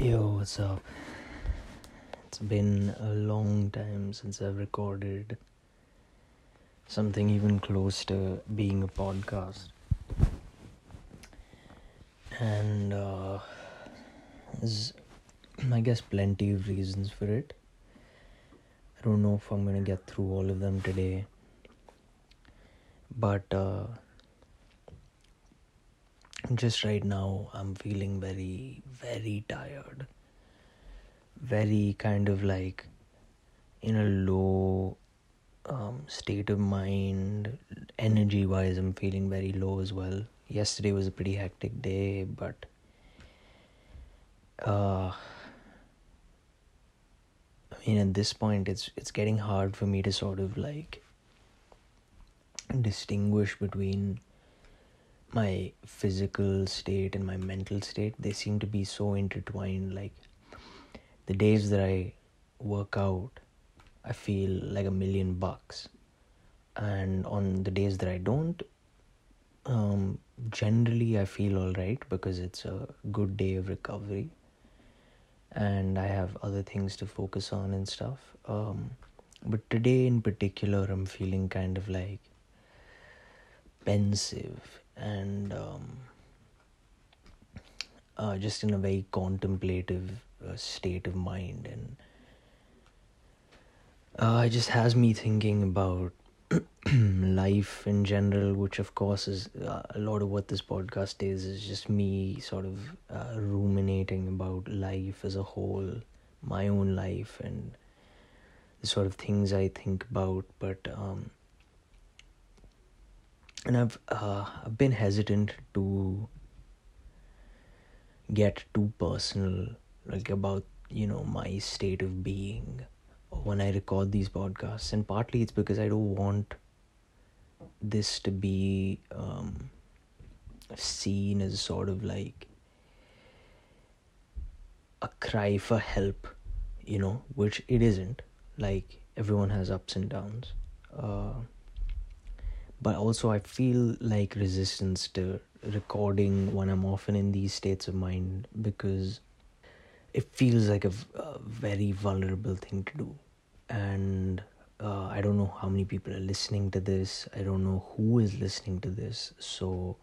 Yo, what's up? It's been a long time since I've recorded something even close to being a podcast. And uh, there's, I guess, plenty of reasons for it. I don't know if I'm gonna get through all of them today. But uh, just right now i'm feeling very very tired. Very kind of like in a low um, state of mind. Energy wise i'm feeling very low as well. Yesterday was a pretty hectic day but uh i mean at this point it's it's getting hard for me to sort of like distinguish between my physical state and my mental state they seem to be so intertwined like the days that i work out i feel like a million bucks. And on the days that i don't um, generally i feel all right because it's a good day of recovery. And i have other things to focus on and stuff. Um, but today in particular i'm feeling kind of like pensive and um, uh, just in a very contemplative uh, state of mind. And uh, it just has me thinking about life in general which of course is uh, a lot of what this podcast is is just me sort of uh, ruminating about life as a whole my own life and the sort of things i think about. But um, and I've uh, been hesitant to get too personal, like about you know my state of being when I record these podcasts, and partly it's because I don't want this to be um, seen as sort of like a cry for help, you know, which it isn't. Like everyone has ups and downs. Uh, but also I feel like resistance to recording when I'm often in these states of mind because it feels like a, a very vulnerable thing to do. And uh, I don't know how many people are listening to this, I don't know who is listening to this. So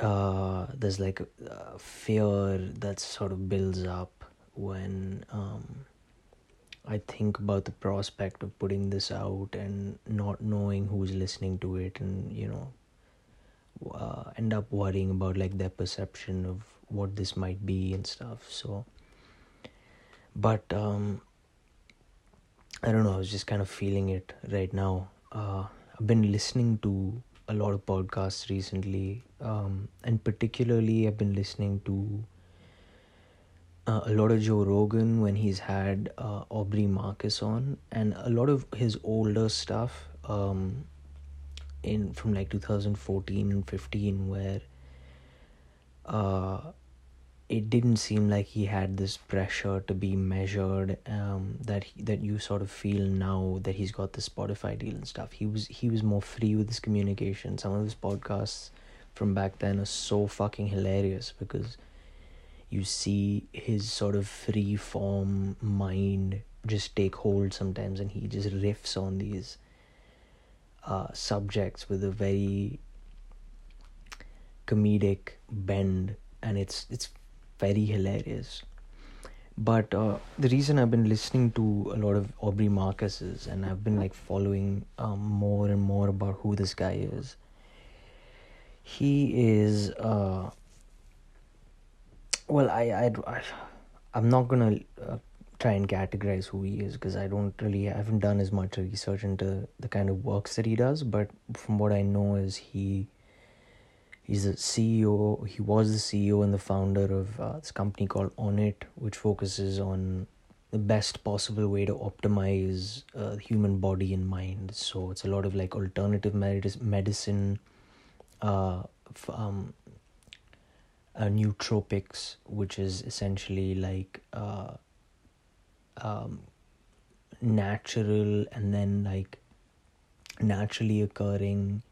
uh, there's like a, a fear that sort of builds up when. Um, I think about the prospect of putting this out and not knowing who's listening to it, and you know, uh, end up worrying about like their perception of what this might be and stuff. So, but um, I don't know. I was just kind of feeling it right now. Uh, I've been listening to a lot of podcasts recently, um, and particularly I've been listening to uh, a lot of Joe Rogan when he's had uh, Aubrey Marcus on, and a lot of his older stuff um, in from like 2014 and 15, where uh, it didn't seem like he had this pressure to be measured um, that he, that you sort of feel now that he's got the Spotify deal and stuff. He was he was more free with his communication. Some of his podcasts from back then are so fucking hilarious because you see his sort of free form mind just take hold sometimes and he just riffs on these uh, subjects with a very comedic bend and it's it's very hilarious. But uh, the reason i've been listening to a lot of aubrey marcus's and i've been like following um, more and more about who this guy is he is uh, well i i, i'm not gonna uh, try and categorize who he is because i don't really I haven't done as much research into the kind of works that he does but from what i know is he he's a ceo he was the ceo and the founder of uh, this company called Onnit which focuses on the best possible way to optimize uh, human body and mind. So it's a lot of like alternative medicine uh, um, uh, nootropics, which is essentially like uh, um, natural and then like naturally occurring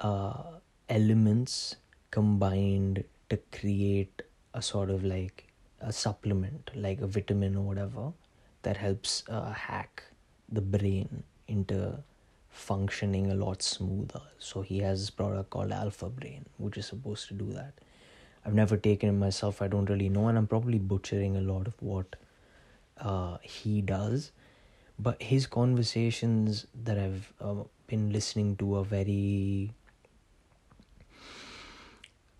uh, elements combined to create a sort of like a supplement, like a vitamin or whatever, that helps uh, hack the brain into functioning a lot smoother. So he has this product called Alpha Brain, which is supposed to do that. I've never taken it myself. I don't really know, and I'm probably butchering a lot of what uh, he does. But his conversations that I've uh, been listening to are very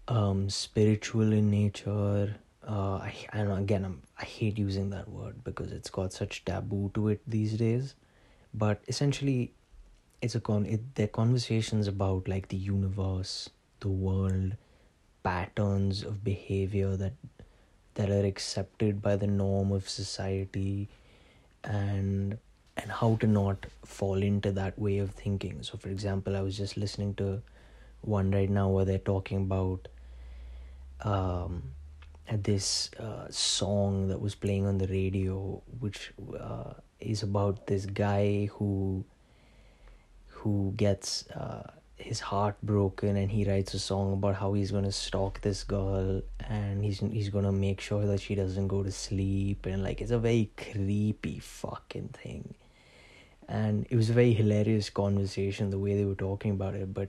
um, spiritual in nature. Uh, I, again, I'm, I hate using that word because it's got such taboo to it these days. But essentially, it's a con. It, they're conversations about like the universe, the world, patterns of behavior that that are accepted by the norm of society, and and how to not fall into that way of thinking. So, for example, I was just listening to one right now where they're talking about um, this uh, song that was playing on the radio, which uh, is about this guy who who gets uh, his heart broken and he writes a song about how he's gonna stalk this girl and he's he's gonna make sure that she doesn't go to sleep and like it's a very creepy fucking thing. And it was a very hilarious conversation the way they were talking about it but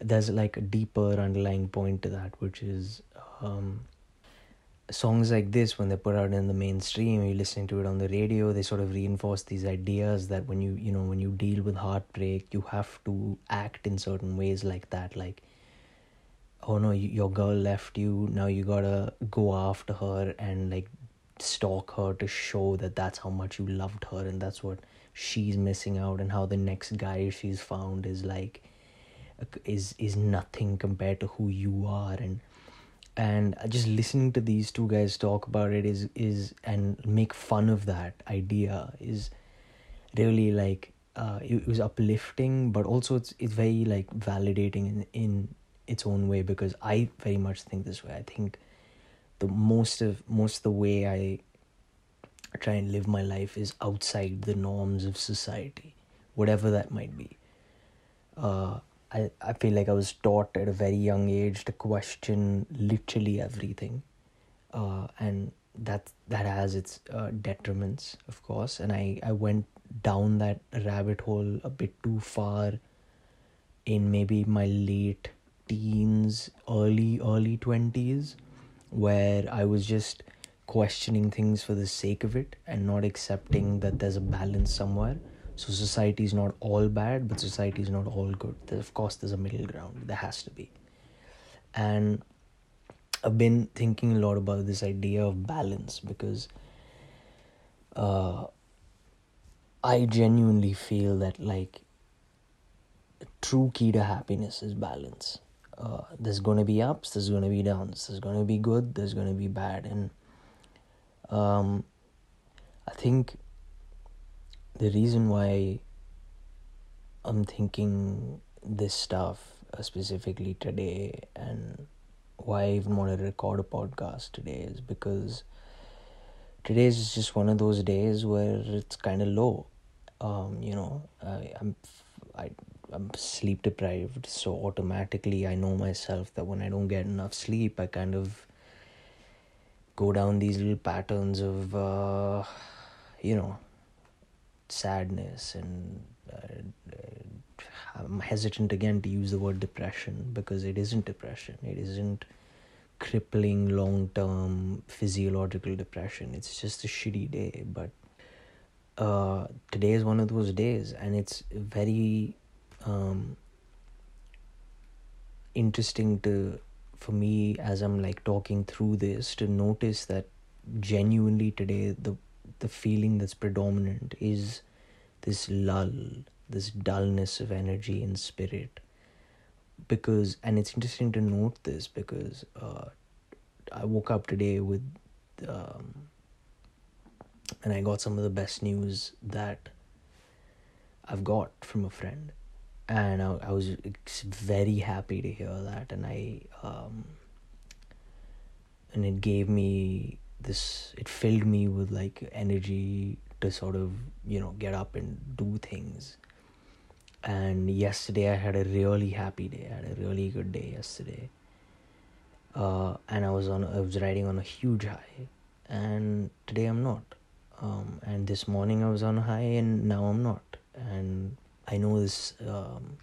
there's like a deeper underlying point to that which is um, songs like this when they're put out in the mainstream you're listening to it on the radio they sort of reinforce these ideas that when you you know when you deal with heartbreak you have to act in certain ways like that like oh no you, your girl left you now you gotta go after her and like stalk her to show that that's how much you loved her and that's what she's missing out and how the next guy she's found is like is is nothing compared to who you are and and just listening to these two guys talk about it is is and make fun of that idea is really like uh, it, was uplifting but also it's it's very like validating in in its own way because I very much think this way. I think the most of most of the way I try and live my life is outside the norms of society whatever that might be. Uh, I, I feel like I was taught at a very young age to question literally everything. Uh, and that that has its uh, detriments, of course. And I, I went down that rabbit hole a bit too far in maybe my late teens, early, early 20s, where I was just questioning things for the sake of it and not accepting that there's a balance somewhere so society is not all bad, but society is not all good. Of course, there's a middle ground. There has to be. And I've been thinking a lot about this idea of balance because uh, I genuinely feel that like true key to happiness is balance. Uh, there's to be ups, there's to be downs, there's to be good, there's to be bad, and um, I think the reason why I'm thinking this stuff uh, specifically today and why I even want to record a podcast today is because today is just one of those days where it's kind of low. Um, you know, I, I'm I I'm sleep deprived, so automatically I know myself that when I don't get enough sleep, I kind of go down these little patterns of uh, you know sadness and uh, I'm hesitant again to use the word depression because it isn't depression. It isn't crippling long term physiological depression. It's just a shitty day. But uh, today is one of those days, and it's very um, interesting to for me as I'm like talking through this to notice that genuinely today the the feeling that's predominant is this lull, this dullness of energy and spirit. Because, and it's interesting to note this because uh, I woke up today with, um, and I got some of the best news that I've got from a friend. And I, I was very happy to hear that. And I, um, and it gave me this it filled me with like energy to sort of you know get up and do things and yesterday i had a really happy day i had a really good day yesterday uh, and I was on I was riding on a huge high, and today I'm not. Um, and this morning I was on a high, and now I'm not. And I know this um,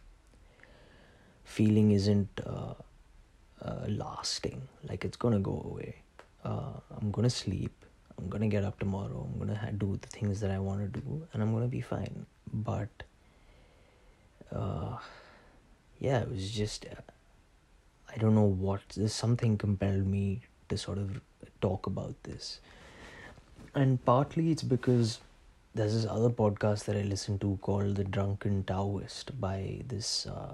feeling isn't uh, uh, lasting. Like it's gonna go away. Uh, I'm gonna sleep. I'm gonna get up tomorrow. I'm gonna ha- do the things that I want to do, and I'm gonna be fine. But uh, yeah, it was just uh, I don't know what. Something compelled me to sort of talk about this, and partly it's because there's this other podcast that I listen to called The Drunken Taoist by this uh,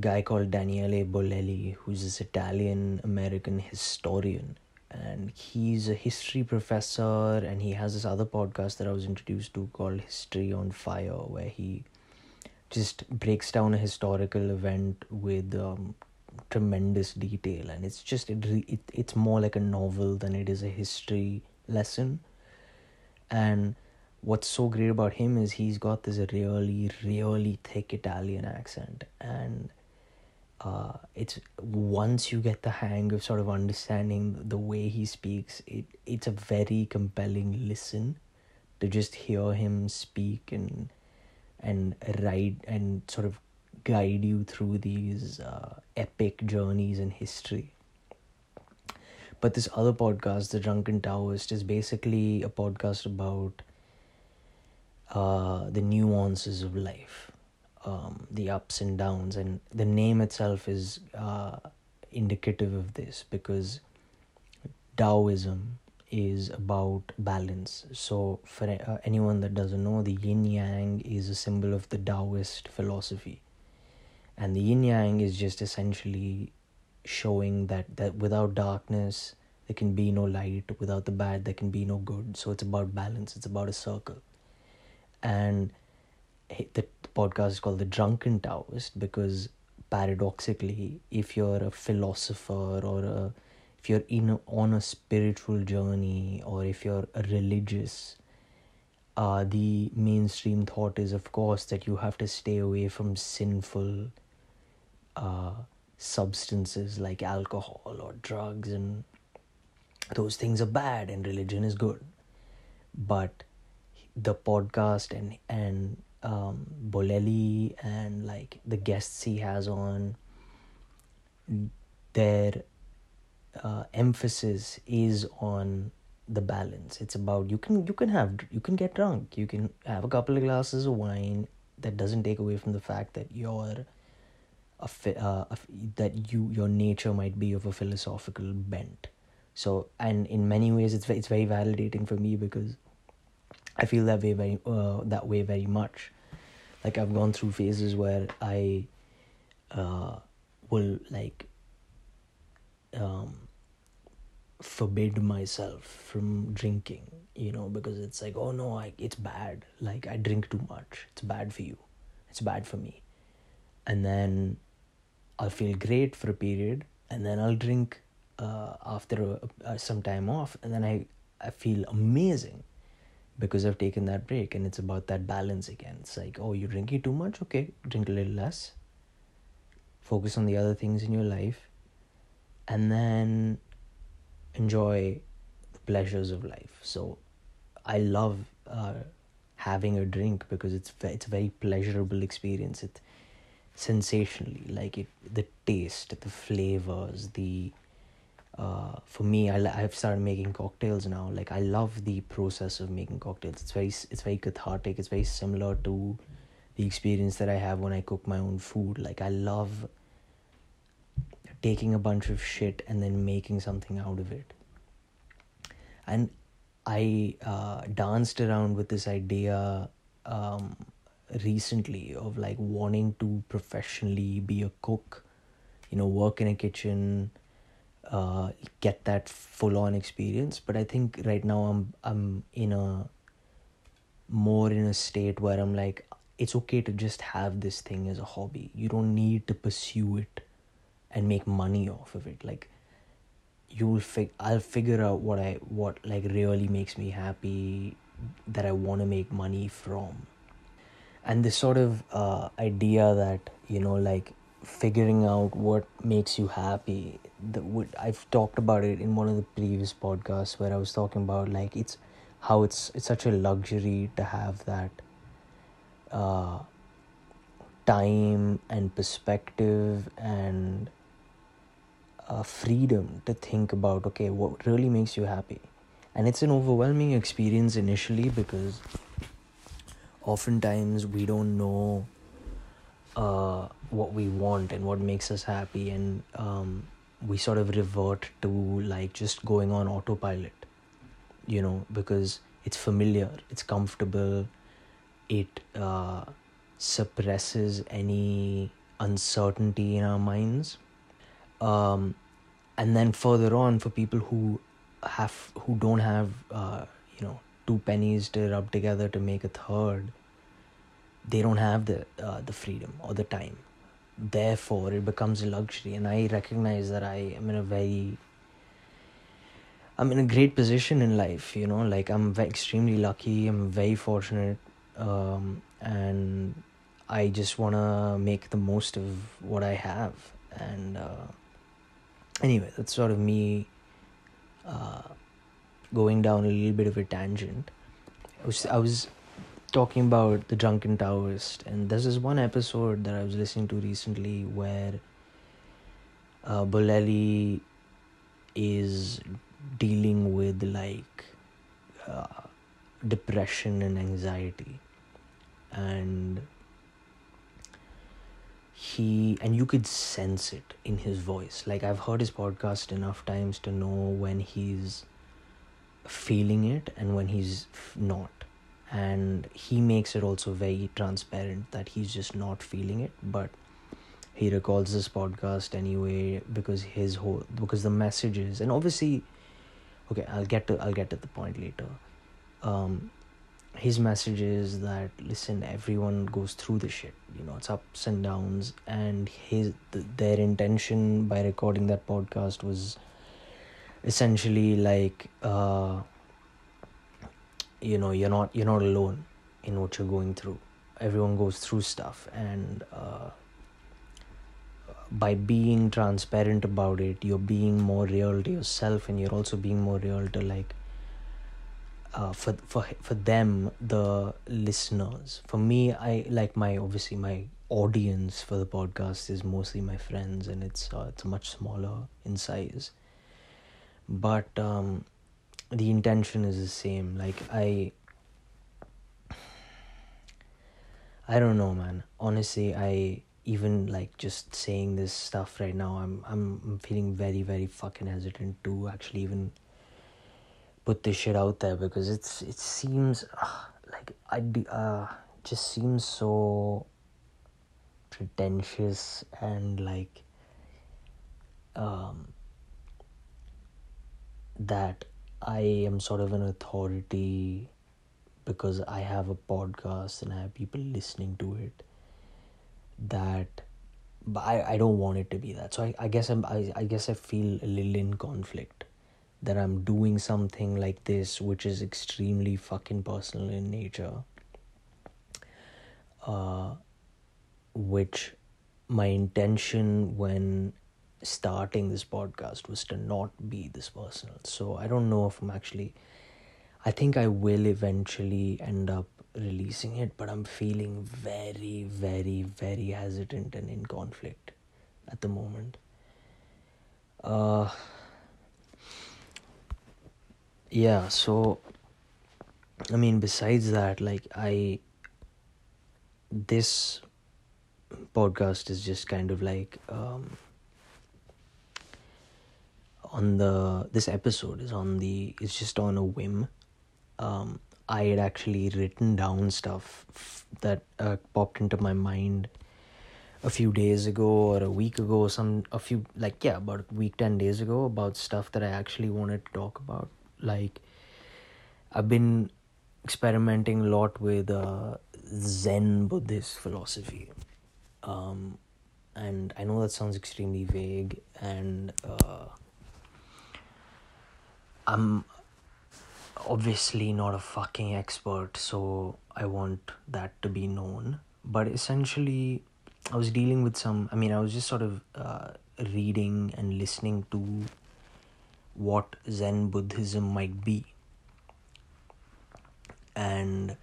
guy called Daniele Bolelli, who's this Italian American historian. And he's a history professor, and he has this other podcast that I was introduced to called History on Fire, where he just breaks down a historical event with um, tremendous detail. And it's just, it, it, it's more like a novel than it is a history lesson and what's so great about him is he's got this really really thick italian accent and uh, it's once you get the hang of sort of understanding the way he speaks it it's a very compelling listen to just hear him speak and and ride and sort of guide you through these uh, epic journeys in history. But this other podcast, The Drunken Taoist, is basically a podcast about uh, the nuances of life, um, the ups and downs. And the name itself is uh, indicative of this because Taoism is about balance. So, for uh, anyone that doesn't know, the yin yang is a symbol of the Taoist philosophy. And the yin yang is just essentially showing that that without darkness there can be no light without the bad there can be no good so it's about balance it's about a circle and the podcast is called the drunken taoist because paradoxically if you're a philosopher or a if you're in a, on a spiritual journey or if you're religious uh, the mainstream thought is of course that you have to stay away from sinful uh, substances like alcohol or drugs and those things are bad and religion is good. But the podcast and and um, Bolelli and like the guests he has on their uh, emphasis is on the balance. It's about you can you can have you can get drunk. You can have a couple of glasses of wine that doesn't take away from the fact that you're a, uh, that you your nature might be of a philosophical bent. So and in many ways it's it's very validating for me because i feel that way very uh, that way very much like i've gone through phases where i uh, will like um, forbid myself from drinking you know because it's like oh no I, it's bad. Like i drink too much. It's bad for you. It's bad for me. And then i'll feel great for a period and then i'll drink uh, after uh, some time off and then I, I feel amazing because I've taken that break and it's about that balance again. It's like, oh, you're drinking too much? Okay, drink a little less. Focus on the other things in your life and then enjoy the pleasures of life. So I love uh, having a drink because it's it's a very pleasurable experience. It sensationally like it the taste, the flavors, the uh, for me I, i've started making cocktails now. Like i love the process of making cocktails. It's very it's very cathartic. It's very similar to the experience that i have when i cook my own food. Like i love taking a bunch of shit and then making something out of it. And i uh, danced around with this idea um, recently of like wanting to professionally be a cook. You know work in a kitchen uh, get that full on experience. But I think right now I'm I'm in a more in a state where I'm like it's okay to just have this thing as a hobby. You don't need to pursue it and make money off of it. Like you'll fig I'll figure out what I what like really makes me happy that I want to make money from. And this sort of uh, idea that you know like figuring out what makes you happy the what I've talked about it in one of the previous podcasts where I was talking about like it's how it's it's such a luxury to have that uh, time and perspective and uh, freedom to think about okay what really makes you happy. And it's an overwhelming experience initially because oftentimes we don't know uh, what we want and what makes us happy and um, we sort of revert to like just going on autopilot you know because it's familiar it's comfortable it uh, suppresses any uncertainty in our minds. Um, and then further on for people who have who don't have uh, you know two pennies to rub together to make a third they don't have the uh, the freedom or the time therefore it becomes a luxury. And i recognize that i am in a very i'm in a great position in life you know like i'm extremely lucky i'm very fortunate um, and i just want to make the most of what i have. And uh, anyway that's sort of me uh, going down a little bit of a tangent. I was, I was talking about the drunken taoist and there's this one episode that i was listening to recently where uh, Bolelli is dealing with like uh, depression and anxiety. And he and you could sense it in his voice. Like i've heard his podcast enough times to know when he's feeling it and when he's not and he makes it also very transparent that he's just not feeling it but he recalls this podcast anyway because his whole because the messages and obviously okay i'll get to i'll get to the point later. Um his message is that listen everyone goes through the shit you know it's ups and downs and his th- their intention by recording that podcast was essentially like uh you know you're not you're not alone in what you're going through. Everyone goes through stuff and uh, by being transparent about it you're being more real to yourself and you're also being more real to like uh, for for for them the listeners. For me i like my obviously my audience for the podcast is mostly my friends and it's uh, it's much smaller in size. But um the intention is the same. Like i i don't know man. Honestly i even like just saying this stuff right now i'm i'm, feeling very very fucking hesitant to actually even put this shit out there because it's it seems uh, like i uh just seems so pretentious and like um that I am sort of an authority because I have a podcast and I have people listening to it that but I, I don't want it to be that. So I, I guess I'm I, I guess I feel a little in conflict that I'm doing something like this which is extremely fucking personal in nature uh which my intention when starting this podcast was to not be this personal. So I don't know if I'm actually. I think I will eventually end up releasing it, but I'm feeling very, very, very hesitant and in conflict at the moment. Uh, yeah, so I mean, besides that, like, I. This podcast is just kind of like. Um, on the this episode is on the it's just on a whim. Um i had actually written down stuff f- that uh, popped into my mind a few days ago or a week ago some a few like yeah about a week 10 days ago about stuff that i actually wanted to talk about. Like i've been experimenting a lot with uh, zen buddhist philosophy. Um and i know that sounds extremely vague and uh I'm obviously not a fucking expert, so I want that to be known. But essentially, I was dealing with some. I mean, I was just sort of uh, reading and listening to what Zen Buddhism might be, and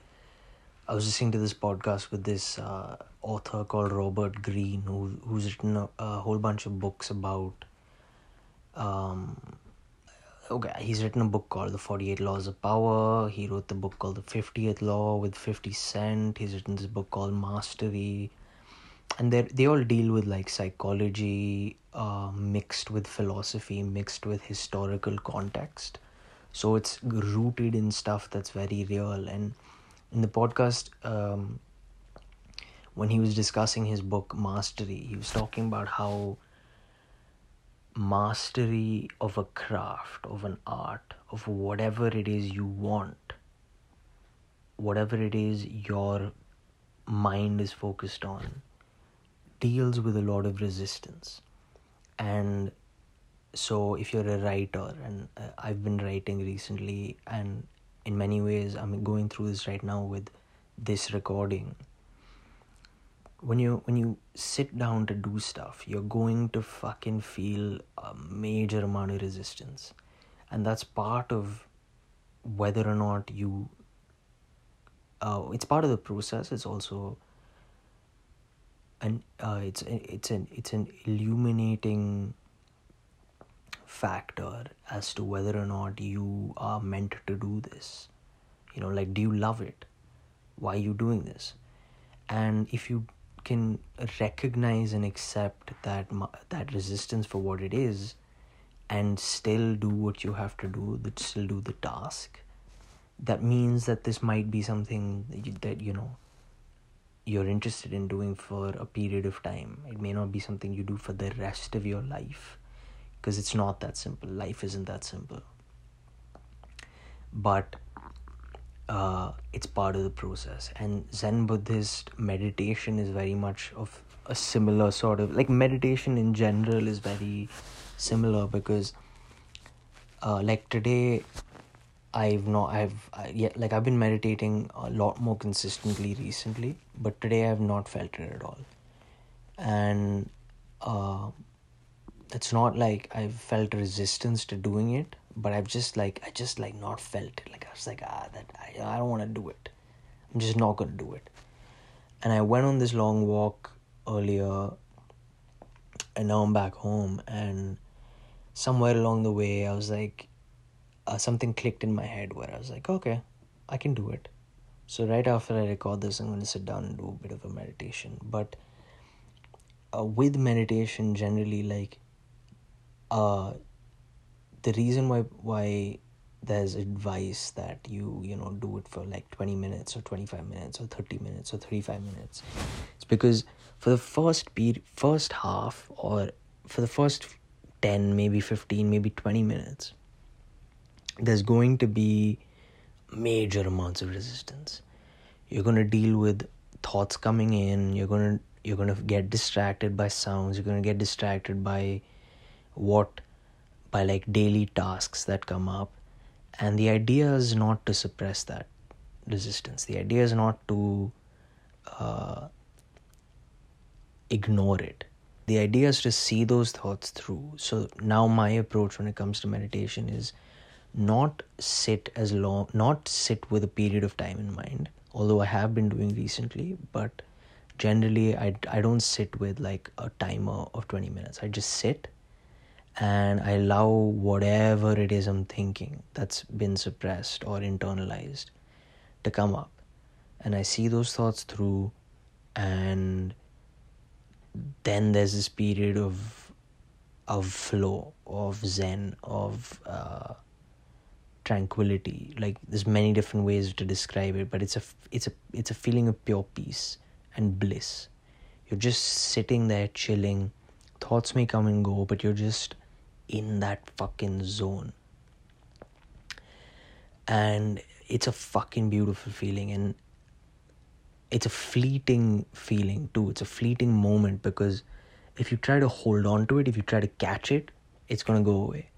I was listening to this podcast with this uh, author called Robert Greene, who who's written a, a whole bunch of books about. Um, okay, he's written a book called The Forty Eight Laws of Power. He wrote the book called The Fiftieth Law with Fifty Cent. He's written this book called Mastery, and they they all deal with like psychology uh, mixed with philosophy, mixed with historical context. So it's rooted in stuff that's very real and in the podcast um, when he was discussing his book mastery he was talking about how mastery of a craft of an art of whatever it is you want whatever it is your mind is focused on deals with a lot of resistance. And so if you're a writer and uh, i've been writing recently and in many ways i'm going through this right now with this recording when you when you sit down to do stuff you're going to fucking feel a major amount of resistance. And that's part of whether or not you uh, it's part of the process. It's also and uh, it's it's an it's an illuminating factor as to whether or not you are meant to do this. You know like do you love it? Why are you doing this? And if you can recognize and accept that that resistance for what it is and still do what you have to do that still do the task that means that this might be something that you, that you know you're interested in doing for a period of time it may not be something you do for the rest of your life because it's not that simple. Life isn't that simple. But uh, it's part of the process. And Zen Buddhist meditation is very much of a similar sort of like meditation in general is very similar because uh, like today I've not I've I, yeah like I've been meditating a lot more consistently recently, but today I've not felt it at all, and uh, it's not like I've felt resistance to doing it, but I've just like I just like not felt it. Like I was like ah that I I don't want to do it. I'm just not gonna do it. And I went on this long walk earlier, and now I'm back home. And somewhere along the way, I was like, uh, something clicked in my head where I was like, okay, I can do it. So right after I record this, I'm gonna sit down and do a bit of a meditation. But uh, with meditation, generally, like uh, the reason why why there's advice that you you know do it for like 20 minutes or 25 minutes or 30 minutes or 35 minutes it's because for the first period, first half or for the first 10 maybe 15 maybe 20 minutes there's going to be major amounts of resistance. You're going to deal with thoughts coming in you're going to you're going to get distracted by sounds you're going to get distracted by what by like daily tasks that come up. And the idea is not to suppress that resistance. The idea is not to uh, ignore it. The idea is to see those thoughts through. So now my approach when it comes to meditation is not sit as long not sit with a period of time in mind although i have been doing recently but generally i, I don't sit with like a timer of 20 minutes. I just sit and I allow whatever it is I'm thinking that's been suppressed or internalized to come up. And I see those thoughts through, and then there's this period of of flow, of zen, of uh, tranquility. Like there's many different ways to describe it, but it's a it's a it's a feeling of pure peace and bliss. You're just sitting there chilling. Thoughts may come and go, but you're just in that fucking zone. And it's a fucking beautiful feeling and it's a fleeting feeling too. It's a fleeting moment because if you try to hold on to it, if you try to catch it, it's gonna go away.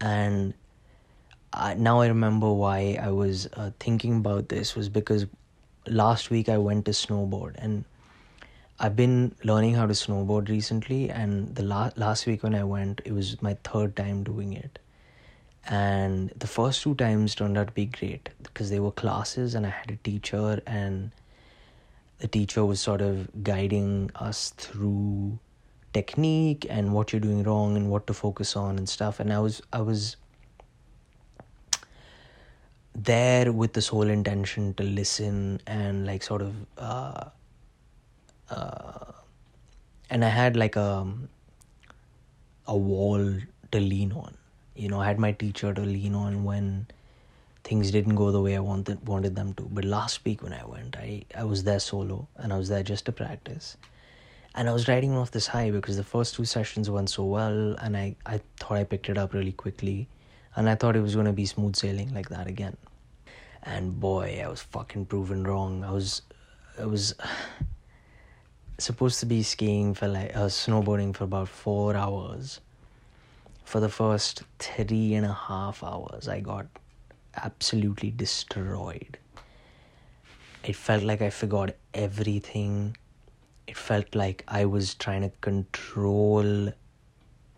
And I, now I remember why I was uh, thinking about this was because last week I went to snowboard and I've been learning how to snowboard recently, and the last last week when I went, it was my third time doing it. And the first two times turned out to be great because they were classes, and I had a teacher, and the teacher was sort of guiding us through technique and what you're doing wrong and what to focus on and stuff. And I was I was there with the sole intention to listen and like sort of uh, uh, and I had like a a wall to lean on. You know, I had my teacher to lean on when things didn't go the way I wanted wanted them to. But last week when I went, I I was there solo and I was there just to practice. And I was riding off this high because the first two sessions went so well and I, I thought I picked it up really quickly. And I thought it was gonna be smooth sailing like that again. And boy, I was fucking proven wrong. I was I was supposed to be skiing for like uh, snowboarding for about four hours. For the first three and a half hours, I got absolutely destroyed. It felt like I forgot everything. It felt like I was trying to control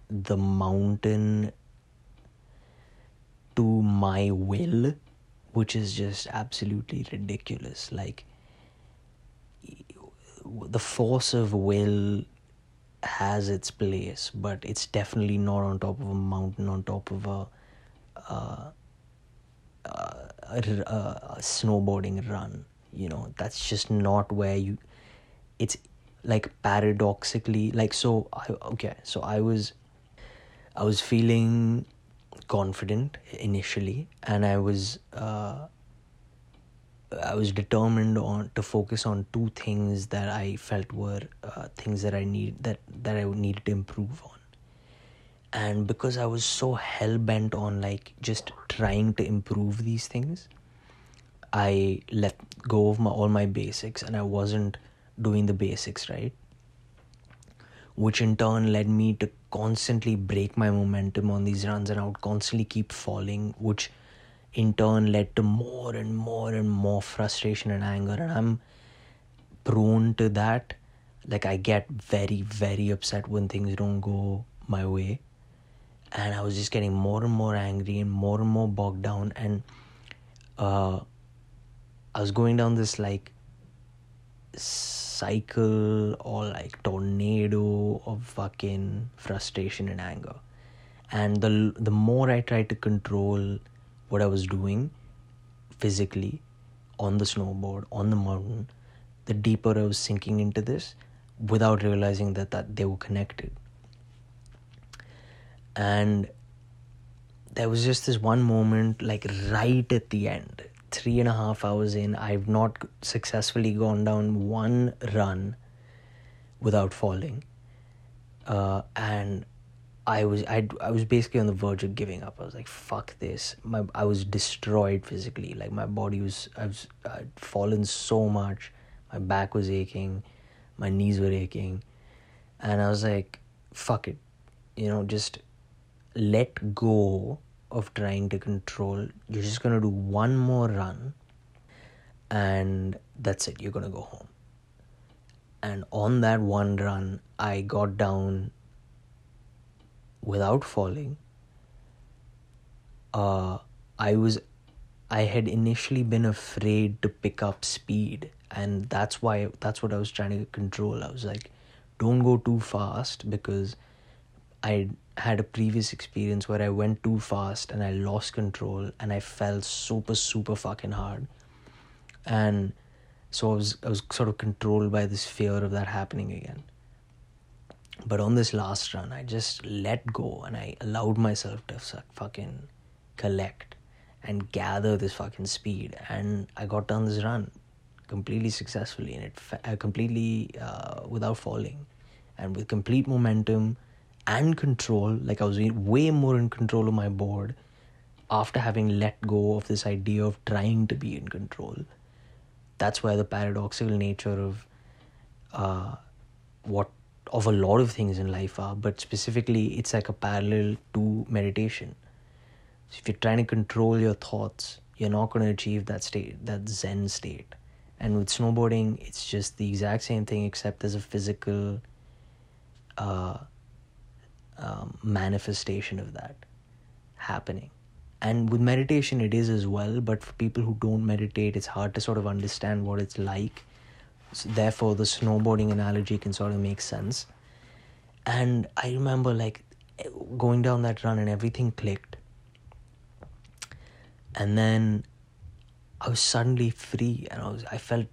the mountain to my will, which is just absolutely ridiculous. Like, the force of will has its place, but it's definitely not on top of a mountain, on top of a, uh, uh, a, a snowboarding run. You know, that's just not where you. It's like paradoxically, like so. I okay, so I was, I was feeling confident initially, and I was. Uh, I was determined on to focus on two things that I felt were uh, things that I need that that I needed to improve on. And because I was so hell bent on like just trying to improve these things, I let go of my all my basics and I wasn't doing the basics right. Which in turn led me to constantly break my momentum on these runs and I would constantly keep falling, which in turn led to more and more and more frustration and anger and i'm prone to that. Like i get very very upset when things don't go my way. And i was just getting more and more angry and more and more bogged down. And uh i was going down this like cycle or like tornado of fucking frustration and anger. And the the more i tried to control what I was doing physically on the snowboard, on the mountain, the deeper I was sinking into this without realizing that, that they were connected. And there was just this one moment, like right at the end, three and a half hours in, I've not successfully gone down one run without falling. Uh, and I was I I was basically on the verge of giving up. I was like, "Fuck this!" My I was destroyed physically. Like my body was I was uh, I'd fallen so much. My back was aching, my knees were aching, and I was like, "Fuck it," you know, just let go of trying to control. You're just gonna do one more run, and that's it. You're gonna go home. And on that one run, I got down without falling uh, i was i had initially been afraid to pick up speed. And that's why that's what i was trying to control. I was like don't go too fast because i had a previous experience where i went too fast and i lost control and i fell super super fucking hard. And so i was i was sort of controlled by this fear of that happening again but on this last run, I just let go and I allowed myself to fucking collect and gather this fucking speed. And I got down this run completely successfully and it uh, completely uh, without falling and with complete momentum and control. Like I was way more in control of my board after having let go of this idea of trying to be in control. That's where the paradoxical nature of uh, what of a lot of things in life are, but specifically, it's like a parallel to meditation. So if you're trying to control your thoughts, you're not going to achieve that state, that Zen state. and with snowboarding it's just the exact same thing except there's a physical uh, um, manifestation of that happening and with meditation it is as well but for people who don't meditate it's hard to sort of understand what it's like so therefore the snowboarding analogy can sort of make sense and i remember like going down that run and everything clicked and then i was suddenly free and i was i felt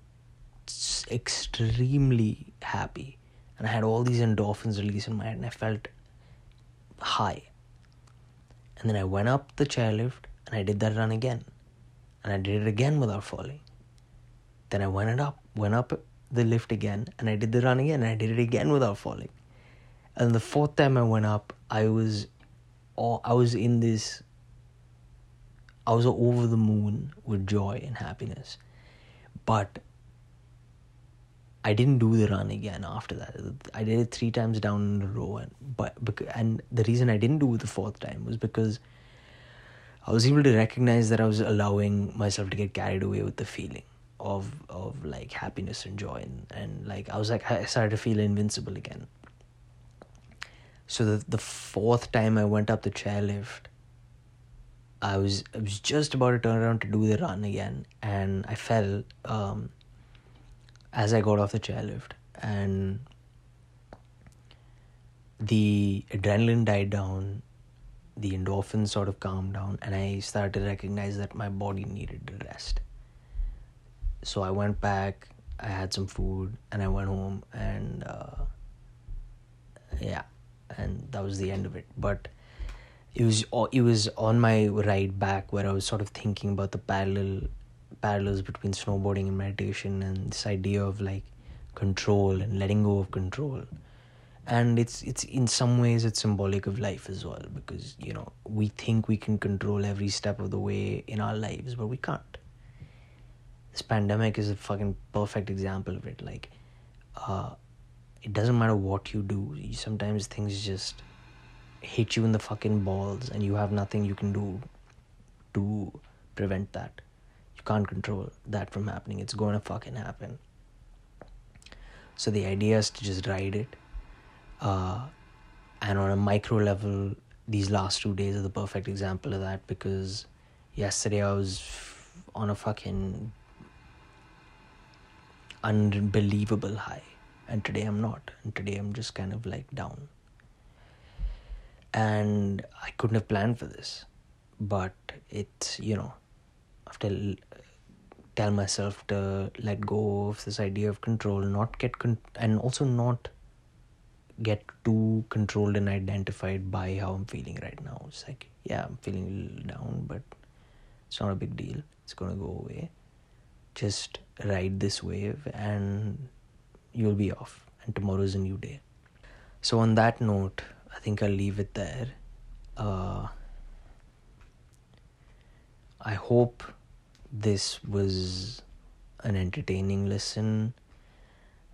extremely happy and i had all these endorphins released in my head and i felt high and then I went up the chairlift and I did that run again. And I did it again without falling. Then I went it up, went up the lift again and I did the run again and I did it again without falling. And the fourth time I went up, I was oh, I was in this I was over the moon with joy and happiness. But I didn't do the run again after that. I did it three times down in a row, and but and the reason I didn't do it the fourth time was because I was able to recognize that I was allowing myself to get carried away with the feeling of of like happiness and joy, and, and like I was like I started to feel invincible again. So the the fourth time I went up the chairlift, I was I was just about to turn around to do the run again, and I fell. Um, as I got off the chairlift and the adrenaline died down, the endorphins sort of calmed down, and I started to recognize that my body needed rest. So I went back, I had some food, and I went home, and uh, yeah, and that was the end of it. But it was it was on my ride back where I was sort of thinking about the parallel parallels between snowboarding and meditation and this idea of like control and letting go of control and it's it's in some ways it's symbolic of life as well because you know we think we can control every step of the way in our lives but we can't this pandemic is a fucking perfect example of it like uh it doesn't matter what you do sometimes things just hit you in the fucking balls and you have nothing you can do to prevent that You can't control that from happening. It's going to fucking happen. So the idea is to just ride it. Uh, and on a micro level, these last two days are the perfect example of that because yesterday I was on a fucking unbelievable high. And today I'm not. And today I'm just kind of like down. And I couldn't have planned for this. But it's, you know, have to tell myself to let go of this idea of control not get con- and also not get too controlled and identified by how i'm feeling right now it's like yeah i'm feeling down but it's not a big deal it's going to go away just ride this wave and you'll be off and tomorrow's a new day so on that note i think i'll leave it there uh, i hope this was an entertaining listen.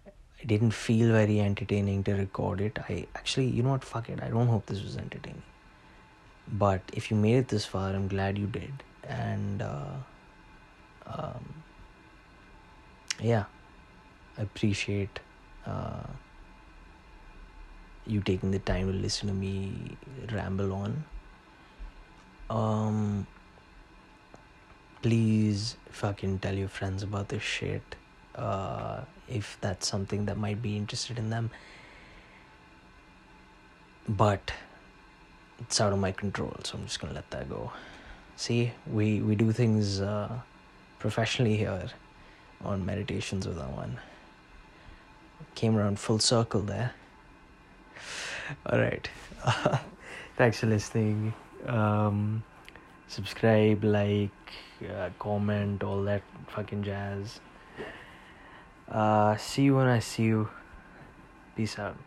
I didn't feel very entertaining to record it. I actually, you know what, fuck it. I don't hope this was entertaining. But if you made it this far, I'm glad you did. And uh, um, yeah, I appreciate uh, you taking the time to listen to me ramble on. Um, please fucking tell your friends about this shit. Uh, if that's something that might be interested in them. But it's out of my control so i'm just gonna let that go. See we we do things uh, professionally here on meditations with that one came around full circle there all right thanks for listening um, subscribe like uh, comment, all that fucking jazz. Uh, see you when I see you. Peace out.